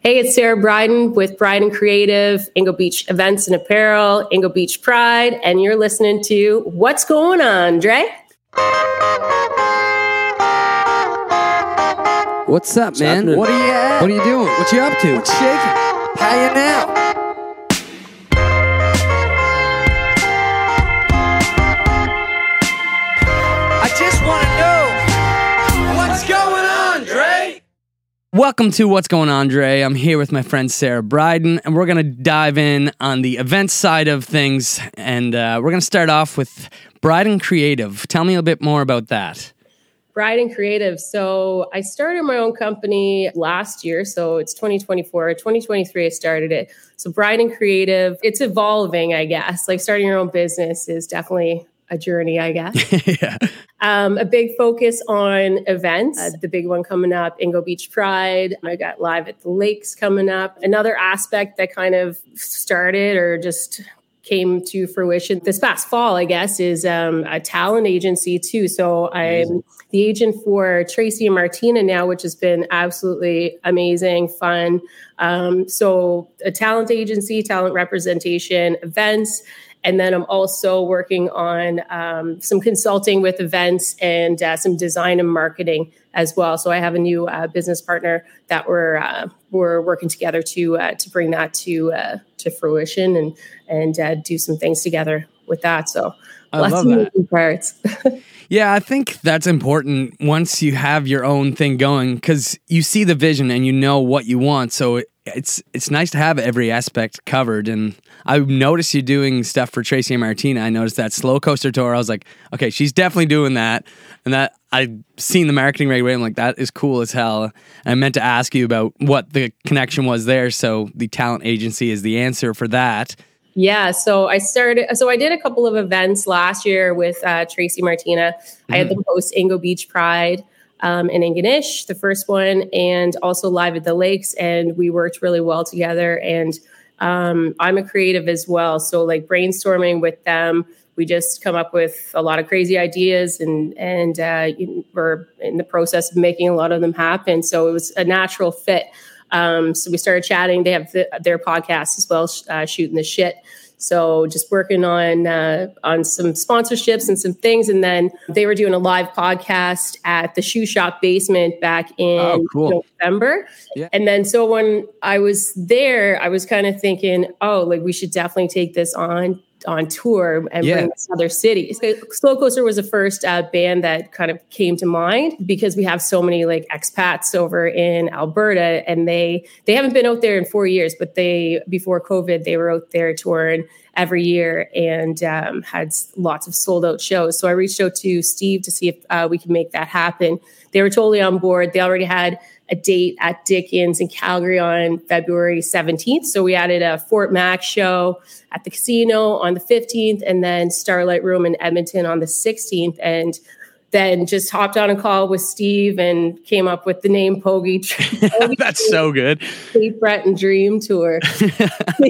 Hey, it's Sara Bryden with Brydn Creative, Ingo Beach Events and Apparel, Ingo Beach Pride, and you're listening to What's Going On, Dre? What's up, What's man? happening? What are you at? What are you doing? What you up to? What's shaking? How you now? Welcome to What's Going On, Dre. I'm here with my friend Sara Bryden, and we're going to dive in on the event side of things. And uh, we're going to start off with Brydn Creative. Tell me a bit more about that. Brydn Creative. So I started my own company last year. So it's 2024. 2023, I started it. So Brydn Creative, it's evolving, I guess. Like starting your own business is definitely a journey, I guess. yeah. Um, a big focus on events. Uh, the big one coming up, Ingo Beach Pride. I got live at the lakes coming up. Another aspect that kind of started or just came to fruition this past fall, I guess, is um, a talent agency too. So I'm the agent for Tracy and Martina now, which has been absolutely amazing, fun. Um, so a talent agency, talent representation, events. And then I'm also working on um, some consulting with events and uh, some design and marketing as well. So I have a new uh, business partner that we're uh, we're working together to uh, to bring that to uh, to fruition and and uh, do some things together with that. So I lots love of that. moving parts. Yeah, I think that's important once you have your own thing going because you see the vision and you know what you want. So it, it's it's nice to have every aspect covered. And I noticed you doing stuff for Tracy and Martina. I noticed that Slowcoaster tour. I was like, okay, she's definitely doing that. And that I seen the marketing right away. I'm like, that is cool as hell. And I meant to ask you about what the connection was there. So the talent agency is the answer for that. Yeah, so I started. So I did a couple of events last year with uh, Tracy Martina. I had them host Ingo Beach Pride um, in Ingonish, the first one, and also live at the lakes. And we worked really well together. And um, I'm a creative as well, so like brainstorming with them, we just come up with a lot of crazy ideas, and and uh, we're in the process of making a lot of them happen. So it was a natural fit. Um, so we started chatting. They have the, their podcast as well, uh, shooting the shit. So just working on uh, on some sponsorships and some things, and then they were doing a live podcast at the shoe shop basement back in Oh, cool. November. Yeah. And then so when I was there, I was kind of thinking, oh, like we should definitely take this on on tour and Yeah. bring to other cities. Slowcoaster was the first uh, band that kind of came to mind because we have so many like expats over in Alberta, and they they haven't been out there in four years, but they before COVID they were out there touring every year and um, had lots of sold out shows. So I reached out to Steve to see if uh, we could make that happen. They were totally on board. They already had a date at Dickens in Calgary on February 17th. So we added a Fort Mac show at the casino on the 15th and then Starlight Room in Edmonton on the 16th. And then just hopped on a call with Steve and came up with the name. Pogie That's so good. Cape Breton Dream Tour.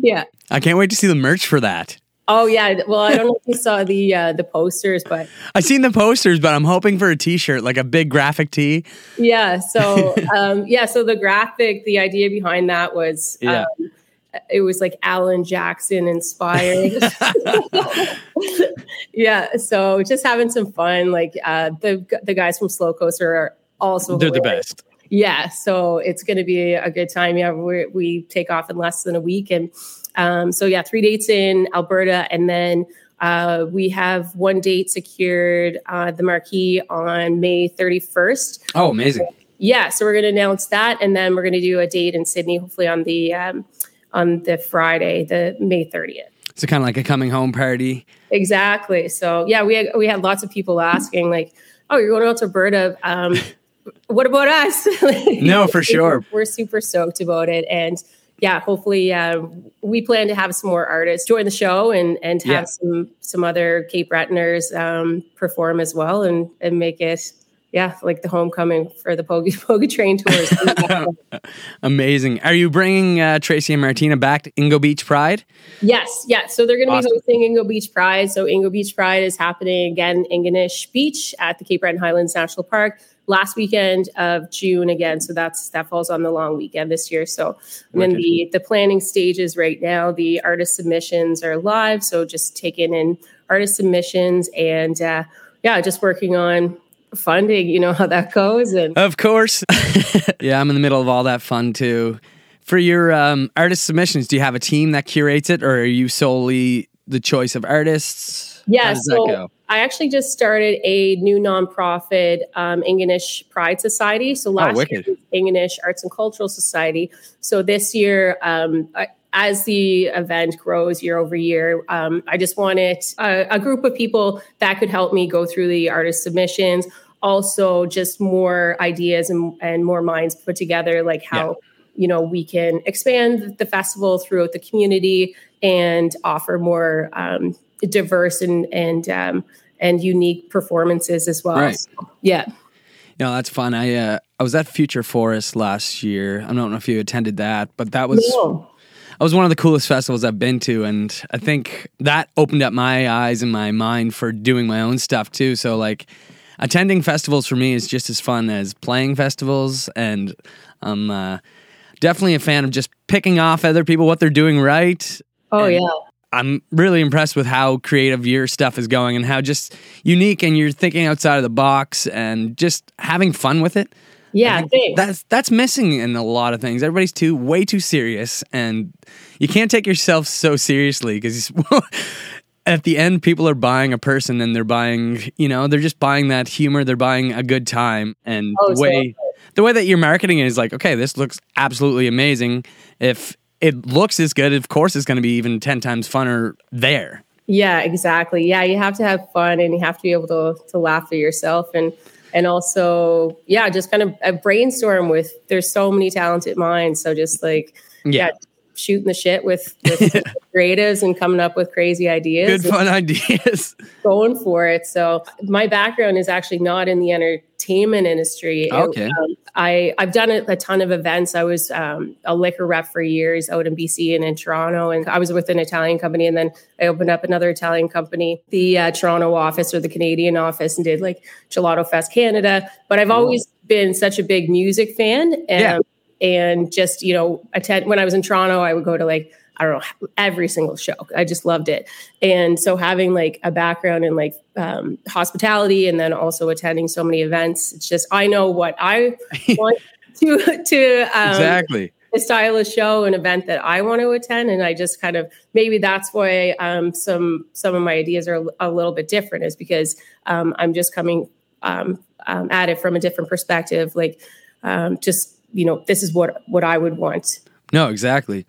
yeah. I can't wait to see the merch for that. Oh yeah. Well, I don't know if you saw the uh, the posters, but I seen the posters, but I'm hoping for a T-shirt, like a big graphic tee. yeah. So um, yeah. So the graphic, the idea behind that was Yeah. um, it was like Alan Jackson inspired. yeah. So just having some fun. Like uh, the the guys from Slowcoaster are also They're the best. Yeah, so it's going to be a good time. Yeah, we we take off in less than a week, and um, so yeah, three dates in Alberta, and then uh, we have one date secured, uh, the Marquee on May thirty first. Oh, amazing. Yeah, so we're going to announce that, and then we're going to do a date in Sydney, hopefully on the um, on the Friday, the May thirtieth. So kind of like a coming home party. Exactly. So yeah, we had, we had lots of people asking like, "Oh, you're going out to Alberta? Um, what about us?" No, for sure. We're super stoked about it, and yeah, hopefully uh, we plan to have some more artists join the show and and have Yeah. some some other Cape Bretoners um, perform as well and and make it yeah like the homecoming for the Pogi Pogi Train tours. Amazing. Are you bringing uh, Tracy and Martina back to Ingo Beach Pride? Yes, yeah. So they're going to Awesome. be hosting Ingo Beach Pride. So Ingo Beach Pride is happening again in Ingonish Beach at the Cape Breton Highlands National Park. Last weekend of June again. So that's that falls on the long weekend this year. So I'm in the the planning stages right now. The artist submissions are live, so just taking in artist submissions and uh, yeah, just working on funding. You know how that goes, and of course, yeah, I'm in the middle of all that fun too. For your um, artist submissions, do you have a team that curates it, or are you solely the choice of artists? Yeah, so I actually just started a new nonprofit, um, Ingonish Pride Society. So oh, last oh, year, Ingonish Arts and Cultural Society. So this year, um, I, as the event grows year over year, um, I just wanted a, a, group of people that could help me go through the artist submissions. Also, just more ideas and, and more minds put together, like how yeah. you know we can expand the festival throughout the community and offer more um, diverse and and um, and unique performances as well. Right. So, yeah. No, that's fun. I uh, I was at Future Forest last year. I don't know if you attended that, but that was no. I was one of the coolest festivals I've been to, and I think that opened up my eyes and my mind for doing my own stuff too. So like attending festivals for me is just as fun as playing festivals, and I'm uh, definitely a fan of just picking off other people what they're doing right Oh yeah. I'm really impressed with how creative your stuff is going and how just unique and you're thinking outside of the box and just having fun with it. Yeah, that's that's missing in a lot of things. Everybody's too way too serious, and you can't take yourself so seriously because at the end, people are buying a person and they're buying, you know, they're just buying that humor. They're buying a good time, and oh, the way so the way that you're marketing it is like, okay, this looks absolutely amazing. If it looks as good, of course, it's going to be even 10 times funner there. Yeah, exactly. Yeah, you have to have fun and you have to be able to, to laugh at yourself and and also yeah, just kind of a brainstorm with there's so many talented minds. So just like yeah, yeah shooting the shit with, with creatives and coming up with crazy ideas. Good fun ideas. Going for it. So my background is actually not in the entertainment industry. Okay. um, I, I've done a, a, ton of events. I was um, a liquor rep for years out in BC and in Toronto, and I was with an Italian company, and then I opened up another Italian company, the uh, Toronto office or the Canadian office, and did like Gelato Fest Canada. But I've always been such a big music fan, and yeah and just you know attend when i was in toronto i would go to like i don't know every single show. I just loved it. And so having like a background in like um, hospitality and then also attending so many events it's just i know what i want to to um, exactly. a stylish show an event that i want to attend. And i just kind of maybe that's why um, some some of my ideas are a little bit different is because um, i'm just coming um, um, at it from a different perspective like um, just you know this is what what I would want. No, exactly,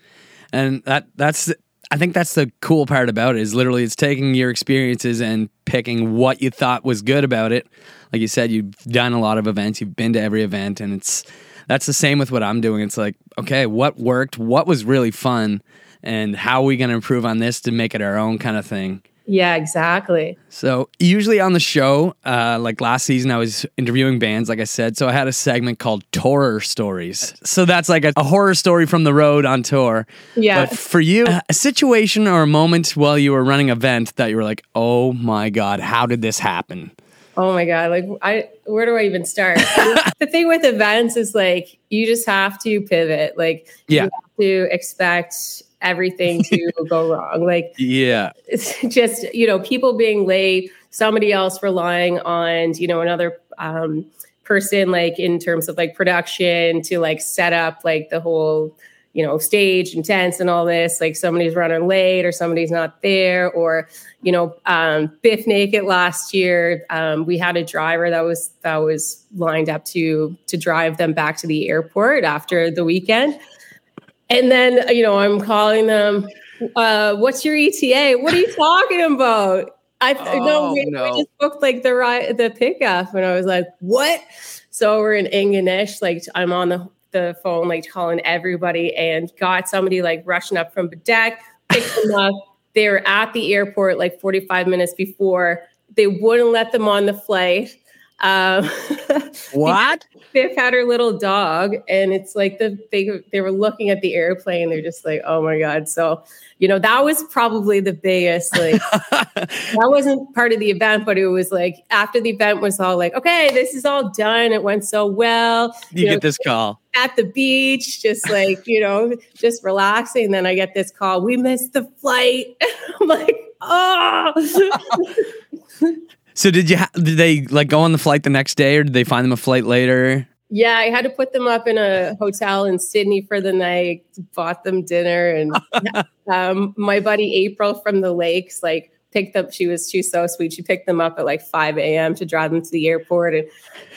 and that that's I think that's the cool part about it is literally it's taking your experiences and picking what you thought was good about it. Like you said, you've done a lot of events, you've been to every event, and it's that's the same with what I'm doing. It's like, okay, what worked? What was really fun? And how are we going to improve on this to make it our own kind of thing? Yeah, exactly. So usually on the show, uh, like last season, I was interviewing bands, like I said. So I had a segment called Tourer Stories. So that's like a, a horror story from the road on tour. Yeah. But for you, a situation or a moment while you were running an event that you were like, oh my God, how did this happen? Oh my god! Like, I where do I even start? the thing with events is like you just have to pivot. Like, yeah. you have to expect everything to go wrong. Like, yeah, it's just, you know, people being late, somebody else relying on, you know, another um, person, like in terms of like production to like set up like the whole, you know, stage and tents and all this. Like somebody's running late or somebody's not there, or, you know, um, Bif Naked last year, um, we had a driver that was that was lined up to to drive them back to the airport after the weekend and then, you know, I'm calling them, uh, what's your ETA? What are you talking about? I oh, no, we, no. just booked like the ride, the pickup, and I was like, "What?" So we're in Ingonish, like I'm on the the phone, like calling everybody, and got somebody like rushing up from the deck, picked them up. They were at the airport like 45 minutes before. They wouldn't let them on the flight. Um, What? Bif had her little dog, and it's like the they they were looking at the airplane. They're just like, oh my god. So you know that was probably the biggest like that wasn't part of the event, but it was like after the event was all like, okay, this is all done. It went so well. you know, get this call. at the beach, just like, you know, just relaxing. And then I get this call, we missed the flight. I'm like, oh, So did you? Ha- did they like go on the flight the next day, or did they find them a flight later? yeah. I had to put them up in a hotel in Sydney for the night, bought them dinner. And um, my buddy April from the lakes, like, picked up, she was, she's so sweet. She picked them up at like 5 a.m. to drive them to the airport and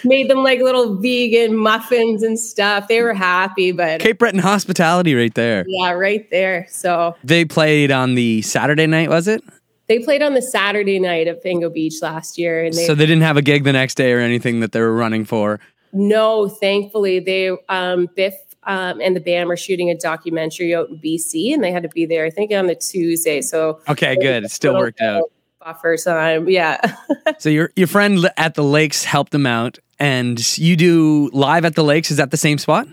made them like little vegan muffins and stuff. They were happy, but Cape Breton hospitality, right there. yeah, right there. So They played on the Saturday night, was it? They played on the Saturday night at Ingo Beach last year, and they So they didn't have a gig the next day or anything that they were running for. no, thankfully they um, Bif um, and the band were shooting a documentary out in BC, and they had to be there. I think on the Tuesday, so Okay, good. It still worked out. Buffer time, yeah. So your your friend at the lakes helped them out, and you do live at the lakes. Is that the same spot?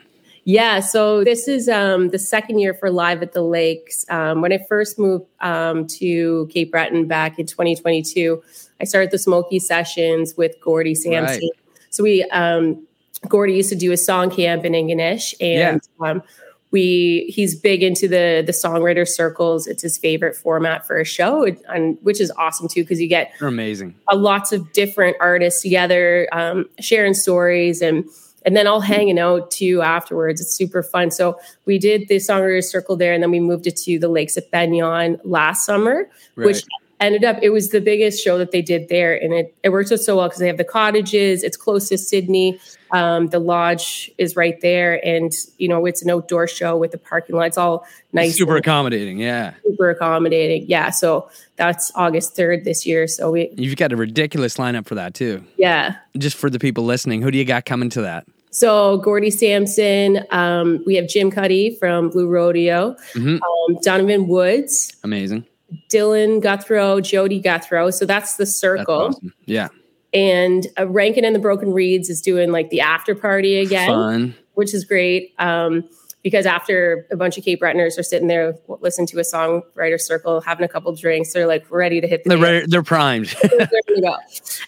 Yeah, so this is um, the second year for Live at the Lakes. Um, when I first moved um, to Cape Breton back in 2022, I started the Smoky Sessions with Gordie Sampson. Right. So we, um, Gordy used to do a song camp in Ingonish, and um, we he's big into the the songwriter circles. It's his favorite format for a show, and, which is awesome too because you get They're amazing. uh, lots of different artists together, um, sharing stories and and then all hanging out too afterwards. It's super fun. So we did the songwriters circle there, and then we moved it to the lakes at Ben Eoin last summer, which Right. Ended up it was the biggest show that they did there, and it it worked out so well because they have the cottages. It's close to Sydney. Um, the lodge is right there, and you know it's an outdoor show with the parking lot. It's all nice, Super and accommodating. Yeah, super accommodating. Yeah, so that's August third this year. So we you've got a ridiculous lineup for that too. yeah. Just for the people listening, who do you got coming to that? So Gordie Sampson, um, we have Jim Cuddy from Blue Rodeo, Mhm. um, Donovan Woods, Amazing. Dylan Guthro, Jody Guthro. So that's the That's circle. awesome. Yeah, And uh, Rankin and the Broken Reeds is doing like the after party again, fun. which is great. Um, because after a bunch of Cape Bretoners are sitting there, listening to a songwriter circle, having a couple drinks, they're like ready to hit the They're ready, they're primed. They're ready to go.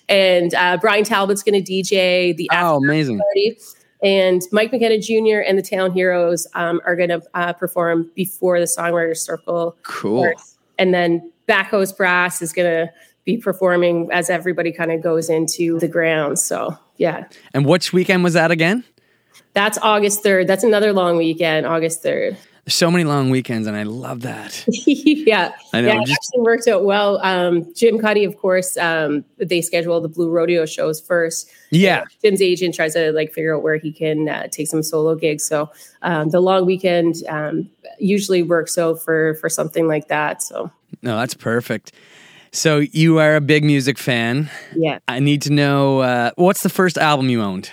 And uh, Brian Talbot's going to DJ the after oh, amazing. party. And Mike McKenna Jr. and the Town Heroes um, are going to uh, perform before the songwriter Circle. Cool. starts. And then Backhouse Brass is going to be performing as everybody kind of goes into the ground. So, yeah, And which weekend was that again? that's August 3rd. That's another long weekend, August 3rd. There's so many long weekends, and I love that. yeah. I know, Yeah, it just- actually worked out well. Um, Jim Cuddy, of course, um, they schedule the Blue Rodeo shows first. Yeah, Jim's agent tries to like figure out where he can uh, take some solo gigs. So um, the long weekend um, usually works out for for something like that. So no, that's perfect. So you are a big music fan. yeah, I need to know uh, what's the first album you owned?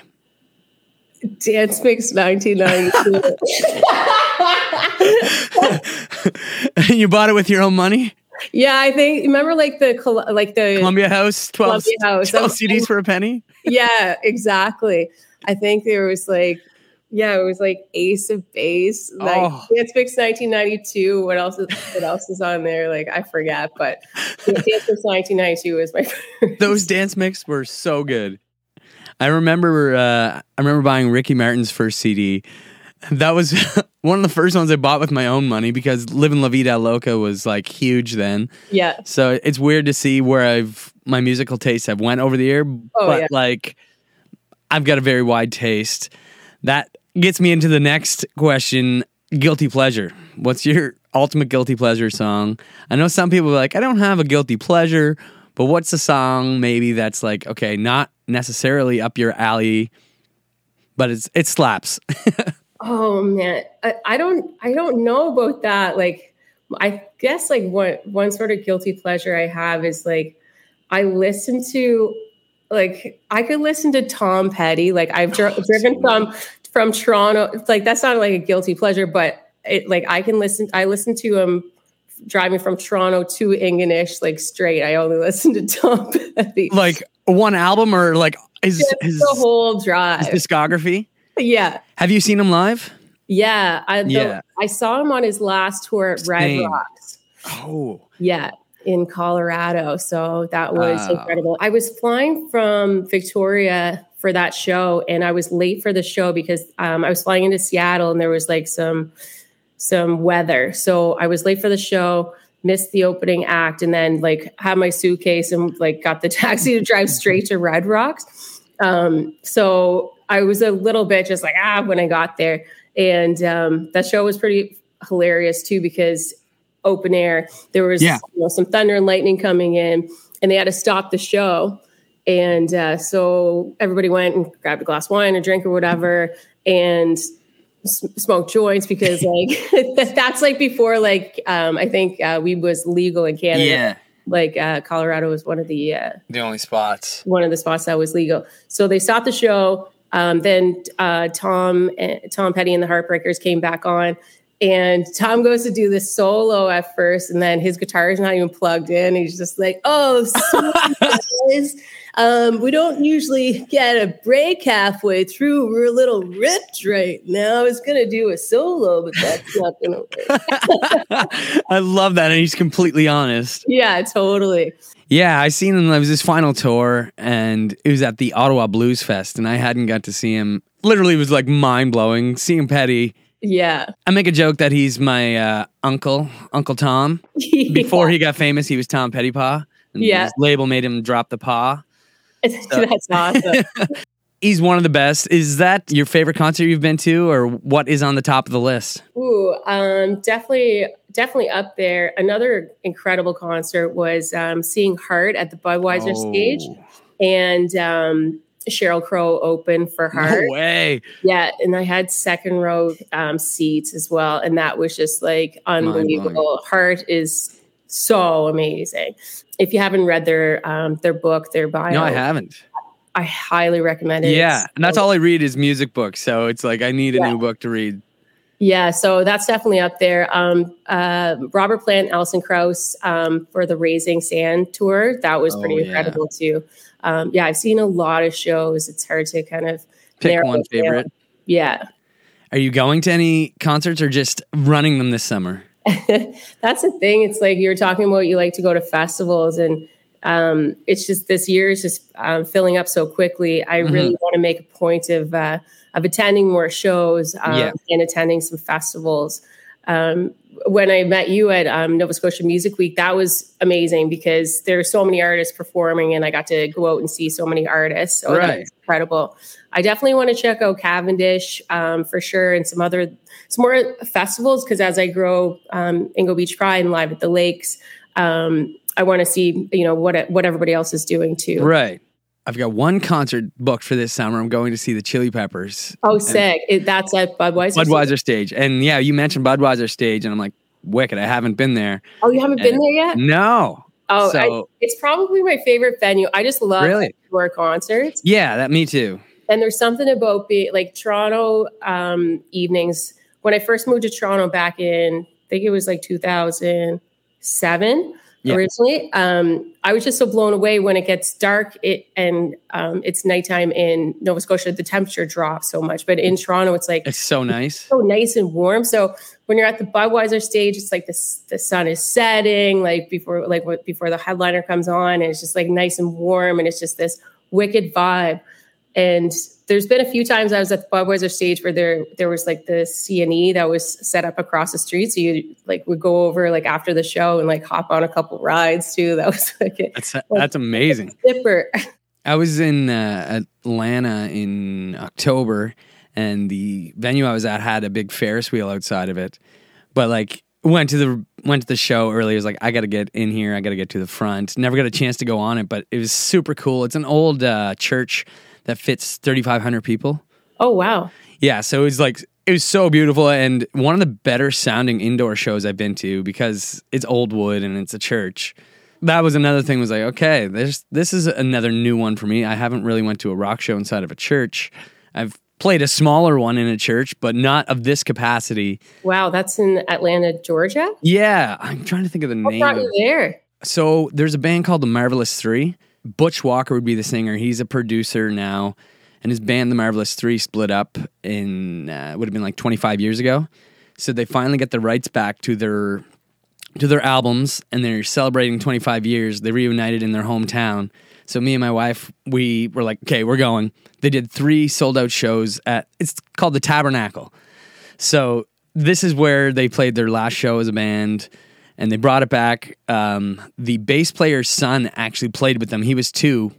Dance Mix 1992. you bought it with your own money? yeah, I think remember like the like the Columbia House, 12, Columbia House. 12 CDs for a penny? yeah, exactly. I think there was like. Yeah, it was like Ace of Base, like Oh. Dance Mix 1992. What else? Is, what else is on there? Like I forget, but Dance Mix 1992 was my first. Those dance mix were so good. I remember uh, I remember buying Ricky Martin's first CD. That was one of the first ones I bought with my own money because Living La Vida Loca was like huge then. Yeah, So it's weird to see where I've my musical tastes have went over the year, Oh, but yeah. like I've got a very wide taste. That gets me into the next question, guilty pleasure. What's your ultimate guilty pleasure song? I know some people are like, I don't have a guilty pleasure, but what's a song maybe that's like, okay, not necessarily up your alley, but it's it slaps. Oh man, I, I don't I don't know about that. Like I guess like one one sort of guilty pleasure I have is like I listen to like I could listen to Tom Petty. Like I've dri- oh, driven from from Toronto. Like that's not like a guilty pleasure, but it like I can listen. I listen to him driving from Toronto to Ingonish like straight. I only listen to Tom Petty. like One album or like his Just his, the whole drive. his discography? Yeah. Have you seen him live? Yeah. I, the- Yeah. I saw him on his last tour at Red Same. Rocks. Oh, Yeah, in Colorado. So that was Wow. incredible. I was flying from Victoria for that show, and I was late for the show because um, I was flying into Seattle, and there was like some some weather. So I was late for the show, missed the opening act, and then like had my suitcase and like got the taxi to drive straight to Red Rocks. Um, so I was a little bit just like ah when I got there, and um, that show was pretty hilarious too because open air there was Yeah. you know, some thunder and lightning coming in, and they had to stop the show. And uh, so everybody went and grabbed a glass of wine, a drink, or whatever, and s- smoked joints because like that's like before like um, I think uh, weed was legal in Canada. yeah. Like uh, Colorado was one of the uh, The only spots. one of the spots that was legal. So they stopped the show. Um, then uh, Tom eh, Tom Petty and the Heartbreakers came back on, and Tom goes to do this solo at first, and then his guitar is not even plugged in. He's just like, "Oh, guys. Um, we don't usually get a break halfway through. We're a little ripped right now. I was gonna do a solo, but that's not gonna work." I love that, and he's completely honest. yeah, totally. Yeah, I seen him. It was his final tour, and it was at the Ottawa Blues Fest, and I hadn't got to see him. Literally, it was like mind blowing seeing Petty. Yeah. I make a joke that he's my uh, uncle, Uncle Tom. Before he got famous, he was Tom Pettypaw. And Yeah. his label made him drop the paw. that's awesome. He's one of the best. Is that your favorite concert you've been to, or what is on the top of the list? Ooh, um, definitely, definitely up there. Another incredible concert was um, seeing Heart at the Budweiser Oh. stage, and um, Sheryl Crow open for Heart. No way. Yeah, and I had second row um, seats as well, and that was just like unbelievable. Heart is so amazing. If you haven't read their um, their book, their bio, No, I haven't. I highly recommend it. Yeah, and that's all I read is music books. So it's like I need a Yeah. new book to read. Yeah, so that's definitely up there. Um, uh, Robert Plant, Alison Krauss um, for the Raising Sand tour. That was pretty Oh, yeah. incredible too. Um, yeah, I've seen a lot of shows. It's hard to kind of Pick one it down. favorite. Yeah, Are you going to any concerts or just running them this summer? that's the thing. It's like you were talking about. You like to go to festivals, and um, it's just this year is just um, filling up so quickly. I Mm-hmm. really want to make a point of uh, of attending more shows um, Yeah. and attending some festivals. Um, when I met you at um, Nova Scotia Music Week, that was amazing because there are so many artists performing, and I got to go out and see so many artists. So Right. was incredible. I definitely want to check out Cavendish um, for sure, and some other some more festivals because as I grow um, Ingo Beach Pride and Live at the Lakes, um, I want to see you know what what everybody else is doing too. Right. I've got one concert booked for this summer. I'm going to see the Chili Peppers. Oh, sick! It, that's at Budweiser. Budweiser stage. And yeah, you mentioned Budweiser stage, and I'm like, wicked. I haven't been there. Oh, you haven't been there yet? No. Oh, I, it's probably my favorite venue. I just love Really? tour concerts, Yeah, that me too. and there's something about being like Toronto um, evenings. When I first moved to Toronto back in, I think it was like 2007 Yeah. originally. Um, I was just so blown away when it gets dark it, and um, it's nighttime in Nova Scotia. The temperature drops so much, but in Toronto, it's like It's so nice. so nice and warm. So when you're at the Budweiser stage, it's like the the sun is setting, like before like before the headliner comes on, and it's just like nice and warm, and it's just this wicked vibe. And there's been a few times I was at the Budweiser stage where there there was like the CNE that was set up across the street, so you like would go over like after the show and like hop on a couple rides too. That was like a That's that's amazing. zipper. I was in uh, Atlanta in October, and the venue I was at had a big Ferris wheel outside of it. But like, went to the went to the show early. I was like, I got to get in here. I got to get to the front. Never got a chance to go on it, but it was super cool. It's an old uh, church that fits thirty five hundred people. Oh wow. Yeah, so it was like it was so beautiful and one of the better sounding indoor shows I've been to because it's old wood and it's a church. That was another thing was like, okay, there's this is another new one for me. I haven't really went to a rock show inside of a church. I've played a smaller one in a church, but not of this capacity. Wow, that's in Atlanta, Georgia. Yeah, I'm trying to think of the What name. brought you there? So there's a band called the Marvelous Three. Butch Walker would be the singer. He's a producer now, and his band, The Marvelous Three, split up in uh, would have been like 25 years ago. So they finally get the rights back to their to their albums, and they're celebrating 25 years. They reunited in their hometown. So me and my wife, we were like, okay, we're going. They did three sold out shows at it's called the Tabernacle. So this is where they played their last show as a band and they brought it back. Um, the bass player's son actually played with them. He was two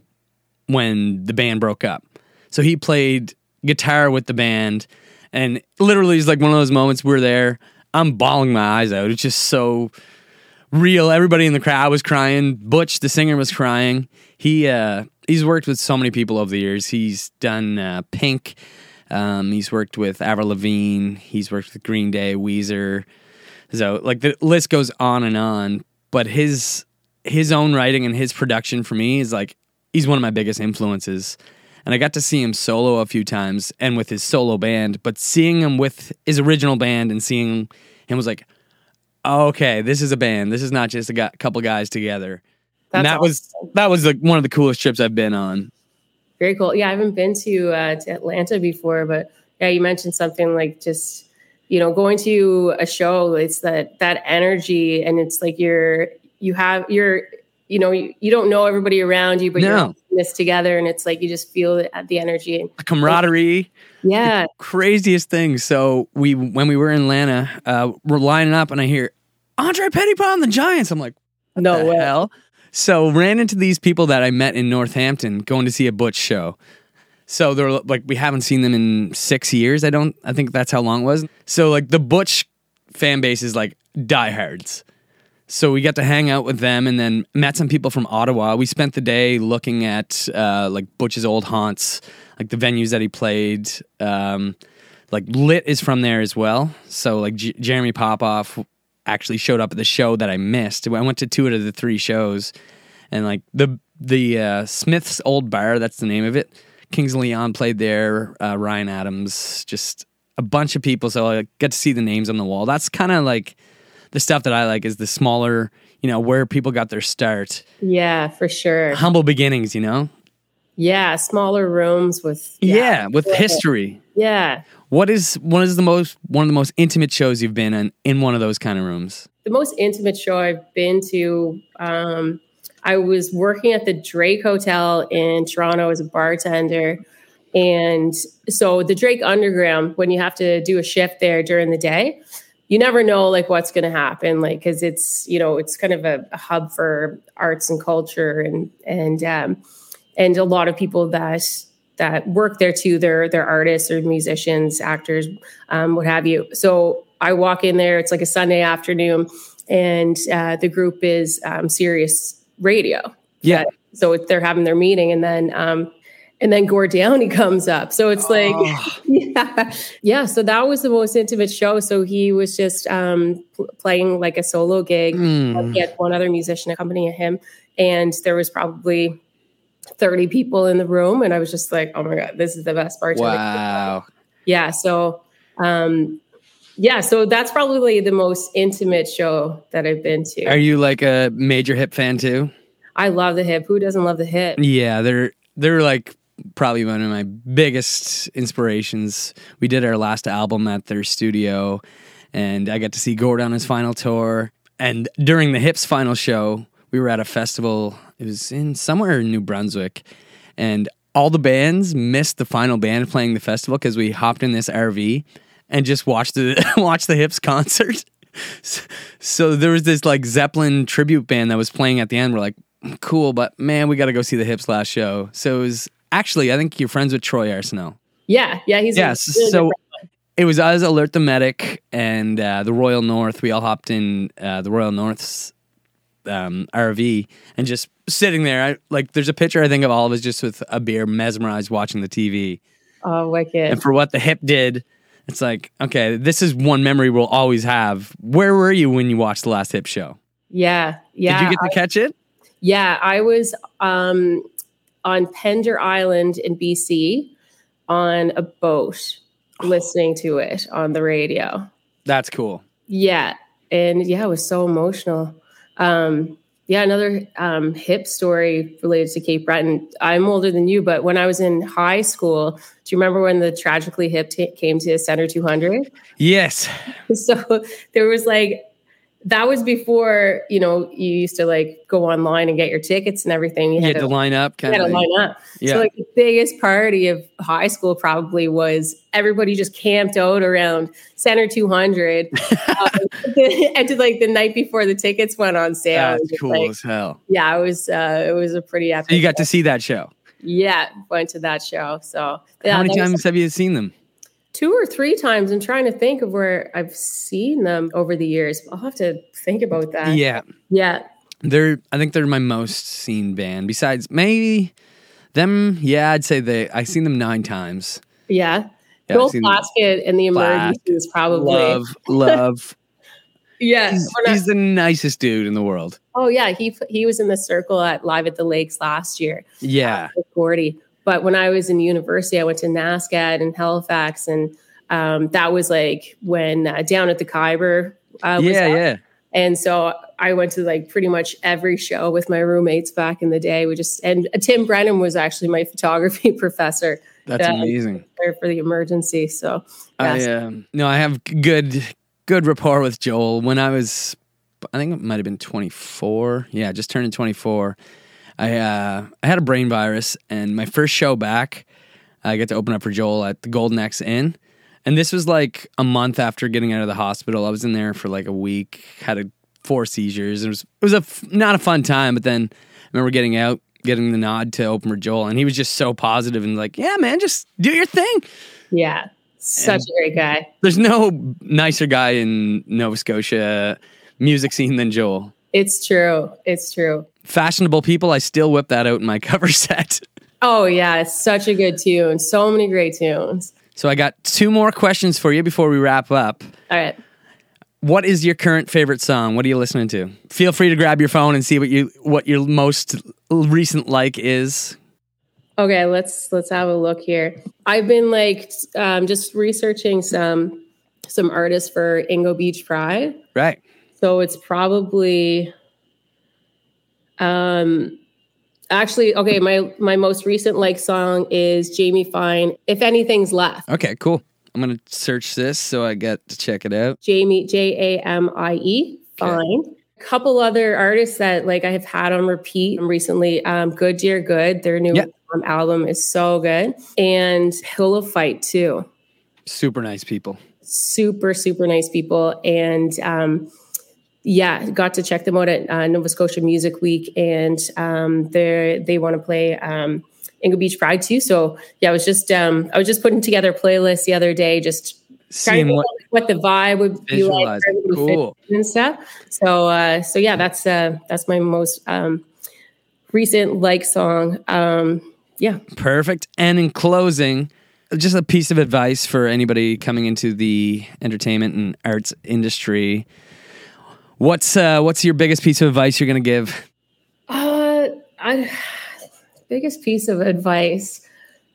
when the band broke up. So he played guitar with the band, and literally, it's like one of those moments we're there. I'm bawling my eyes out. It's just so real. Everybody in the crowd was crying. Butch, the singer, was crying. He uh, he's worked with so many people over the years. He's done uh, Pink. Um, he's worked with Avril Lavigne. He's worked with Green Day, Weezer. So like the list goes on and on. But his his own writing and his production for me is like he's one of my biggest influences. And I got to see him solo a few times and with his solo band, but seeing him with his original band and seeing him was like, okay, this is a band. This is not just a couple guys together. and That's that was that was like one of the coolest trips I've been on. Very cool. Yeah, I haven't been to uh, to Atlanta before, but yeah, you mentioned something like just you know going to a show. It's that that energy, and it's like you're you have you're you know you, you don't know everybody around you, but No. you're this together, and it's like you just feel the energy. The camaraderie. yeah, craziest thing. So we when we were in Atlanta, uh, we're lining up, and I hear Andre Pettipas and the Giants. I'm like, No way. hell? So ran into these people that I met in Northampton going to see a Butch show. So they're like, we haven't seen them in six years. I don't. I think that's how long it was. So like the Butch fan base is like diehards. So we got to hang out with them, and then met some people from Ottawa. We spent the day looking at uh, like Butch's old haunts, like the venues that he played. Um, like Lit is from there as well. So like J- Jeremy Popoff actually showed up at the show that I missed. I went to two out of the three shows, and like the the uh, Smith's Old Bar, that's the name of it. Kings of Leon played there. Uh, Ryan Adams, just a bunch of people. So I get to see the names on the wall. That's kind of like the stuff that I like is the smaller, you know, where people got their start, yeah, for sure. humble beginnings. You know, Yeah, smaller rooms with yeah, with history. yeah. What is what is the most one of the most intimate shows you've been in in one of those kind of rooms? the most intimate show I've been to, um, I was working at the Drake Hotel in Toronto as a bartender. And so the Drake Underground, when you have to do a shift there during the day, you never know like what's going to happen, like because it's you know it's kind of a, a hub for arts and culture and and um, and a lot of people that that work there too. They're they're artists or musicians, actors, um, what have you. So I walk in there. It's like a Sunday afternoon, and uh, the group is um, Sirius Radio. Yeah. So they're having their meeting, and then um, and then Gord Downie comes up. So it's like, yeah, yeah. So that was the most intimate show. So he was just um, pl- playing like a solo gig. Mm. He had one other musician accompanying him, and there was probably. 30 people in the room and I was just like, oh my God, this is the best part. Wow. Yeah. So, um, yeah, so that's probably the most intimate show that I've been to. Are you like a major hip fan too? I love the hip. Who doesn't love the hip? Yeah, they're they're like probably one of my biggest inspirations. We did our last album at their studio, and I got to see Gord on his final tour. And during the Hips final show, we were at a festival. It was in somewhere in New Brunswick, and all the bands missed the final band playing the festival because we hopped in this RV and just watch the watched the Hips concert. So, there was this like Zeppelin tribute band that was playing at the end. We're like, cool, but man, we got to go see the Hips last show. So it was actually, I think you're friends with Troy Arsenault. Yeah, yeah, he's a Yes. really so it was us, Alert the Medic, and uh, the Royal North. We all hopped in uh, the Royal North's um, RV and just sitting there. I, like, there's a picture I think of all of us just with a beer, mesmerized watching the TV. Oh, wicked. And for what the Hip did, it's like, okay, this is one memory we'll always have. Where were you when you watched the last Hip show? yeah, yeah. Did you get to catch it? Yeah, I was um, on Pender Island in BC on a boat listening to it on the radio. That's cool. Yeah. And yeah, it was so emotional. Um, yeah, another um, hip story related to Cape Breton. I'm older than you, but when I was in high school, do you remember when the Tragically Hip t- came to Center 200? Yes. So there was like that was before you know you used to like go online and get your tickets and everything. You, had, to, line up. You had to of line up. Yeah. So like the biggest party of high school probably was everybody just camped out around Center 200, um, and to like the night before the tickets went on sale. That's cool like- as hell. yeah, it was uh, it was a pretty epic. So you got to see that show. yeah, went to that show. So yeah, How many that was times have you seen them? Two or three times. I'm trying to think of where I've seen them over the years. I'll have to think about that. Yeah. yeah, They're I think they're my most seen band. Besides maybe them, yeah, I'd say they I've seen them nine times. yeah. Yeah, seen Plaskett and the Emergencies probably. Love, love. Yeah. He's, he's the nicest dude in the world. oh yeah, he he was in the circle at Live at the Lakes last year. Yeah. Gordie. But when I was in university, I went to NASCAD in Halifax, and um, that was like when uh, down at the Khyber. Uh, was yeah, up. yeah. And so I went to like pretty much every show with my roommates back in the day. We just and uh, Tim Brennan was actually my photography professor That's Yeah. amazing. for the emergency. So I yes. um, no, I have good good rapport with Joel. When I was, I think it might have been 24. Yeah, just turning 24. I uh, I had a brain virus, and my first show back, I got to open up for Joel at the Golden X Inn, and this was like a month after getting out of the hospital. I was in there for like a week, had a, four seizures. It was it was a f- not a fun time, but then I remember getting out. Getting the nod to open for Joel, and he was just so positive and like, "Yeah, man, just do your thing." yeah, such a great guy. There's no nicer guy in Nova Scotia music scene than Joel. It's true. It's true. Fashionable people, I still whip that out in my cover set. Oh yeah, it's such a good tune. So many great tunes. So I got two more questions for you before we wrap up. All right. What is your current favorite song? What are you listening to? Feel free to grab your phone and see what you what your most recent like is. Okay, let's let's have a look here. I've been like um, just researching some some artists for Ingo Beach Pride. Right. So it's probably um actually okay, my my most recent like song is Jamie Fine, If Anything's Left. Okay, cool. I'm gonna search this so I get to check it out. Jamie J A M I E Fine. A couple other artists that like I have had on repeat recently. Um Good Dear Good, their new um, album is so good. And Hill of Fight too. Super nice people. super super nice people and um yeah got to check them out at uh, nova scotia music week and um they they want to play um Ingo Beach Pride too. So yeah, I was just um I was just putting together a playlist the other day, just Seeing what what, the vibe would be like Visualize. for everybody to fit Cool. and stuff. So uh so yeah, that's uh that's my most um recent like song. Um yeah. Perfect. And in closing, just a piece of advice for anybody coming into the entertainment and arts industry. What's uh, what's your biggest piece of advice you're going to give? Uh, I, biggest piece of advice.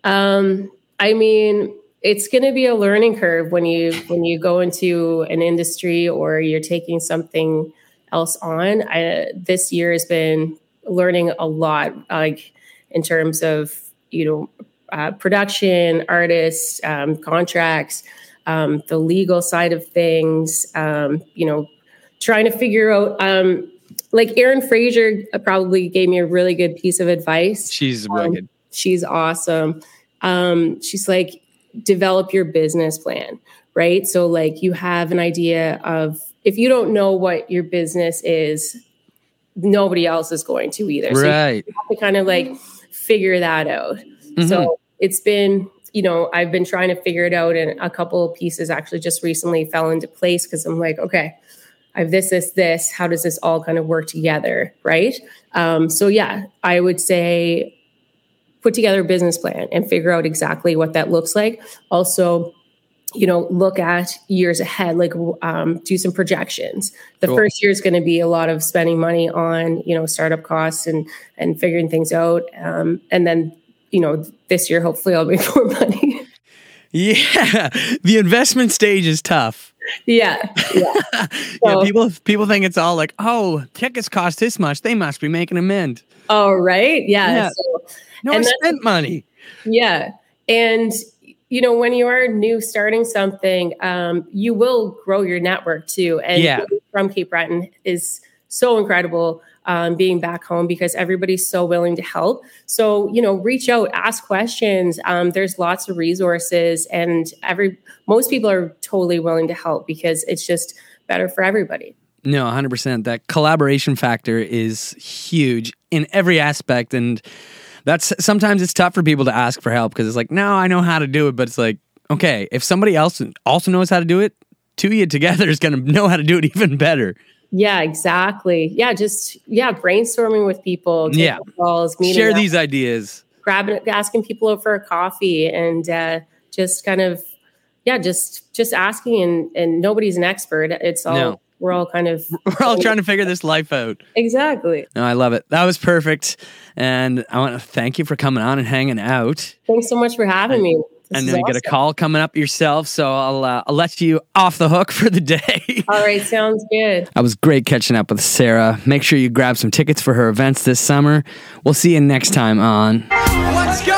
Um, I mean, it's going to be a learning curve when you when you go into an industry or you're taking something else on. I, this year has been learning a lot, like in terms of you know uh, production, artists, um, contracts, um, the legal side of things. Um, you know, trying to figure out. Um, like Erin Fraser probably gave me a really good piece of advice. She's Um. She's awesome. Um, she's like, develop your business plan, right? So, like, you have an idea of if you don't know what your business is, nobody else is going to either. So, you right. have to kind of like figure that out. Mhm. So, it's been, you know, I've been trying to figure it out, and a couple of pieces actually just recently fell into place because I'm like, okay, I have this, this, this. How does this all kind of work together? Right. Um, so, yeah, I would say put together a business plan and figure out exactly what that looks like. Also, you know, look at years ahead, like um, do some projections. The Cool. first year is going to be a lot of spending money on, you know, startup costs and and figuring things out. Um, and then, you know, this year hopefully I'll make more money. Yeah, the investment stage is tough. Yeah. Yeah. yeah, people people think it's all like, oh, tickets cost this much. They must be making a mint. oh, right. Yeah. Yeah. So, No, And I spent money. Yeah. And, you know, when you are new starting something, um, you will grow your network too. And Yeah. from Cape Breton is so incredible um, being back home because everybody's so willing to help. So, you know, reach out, ask questions. Um, there's lots of resources, and every most people are totally willing to help because it's just better for everybody. No, 100%. That collaboration factor is huge in every aspect. And that's sometimes it's tough for people to ask for help because it's like, no, I know how to do it. But it's like, okay, if somebody else also knows how to do it, two of you together is going to know how to do it even better. Yeah, exactly. Yeah, just yeah, brainstorming with people, Yeah. calls, meeting Share up. these ideas. grabbing asking people over for a coffee and uh, just kind of yeah just just asking and and nobody's an expert it's all No. we're all kind of We're all trying to figure this life out. exactly No, I love it. That was perfect. And I want to thank you for coming on and hanging out. thanks so much for having me I know is you got a call coming up yourself, so I'll uh, I'll let you off the hook for the day. all right sounds good I was great catching up with Sara. Make sure you grab some tickets for her events this summer. We'll see you next time on What's going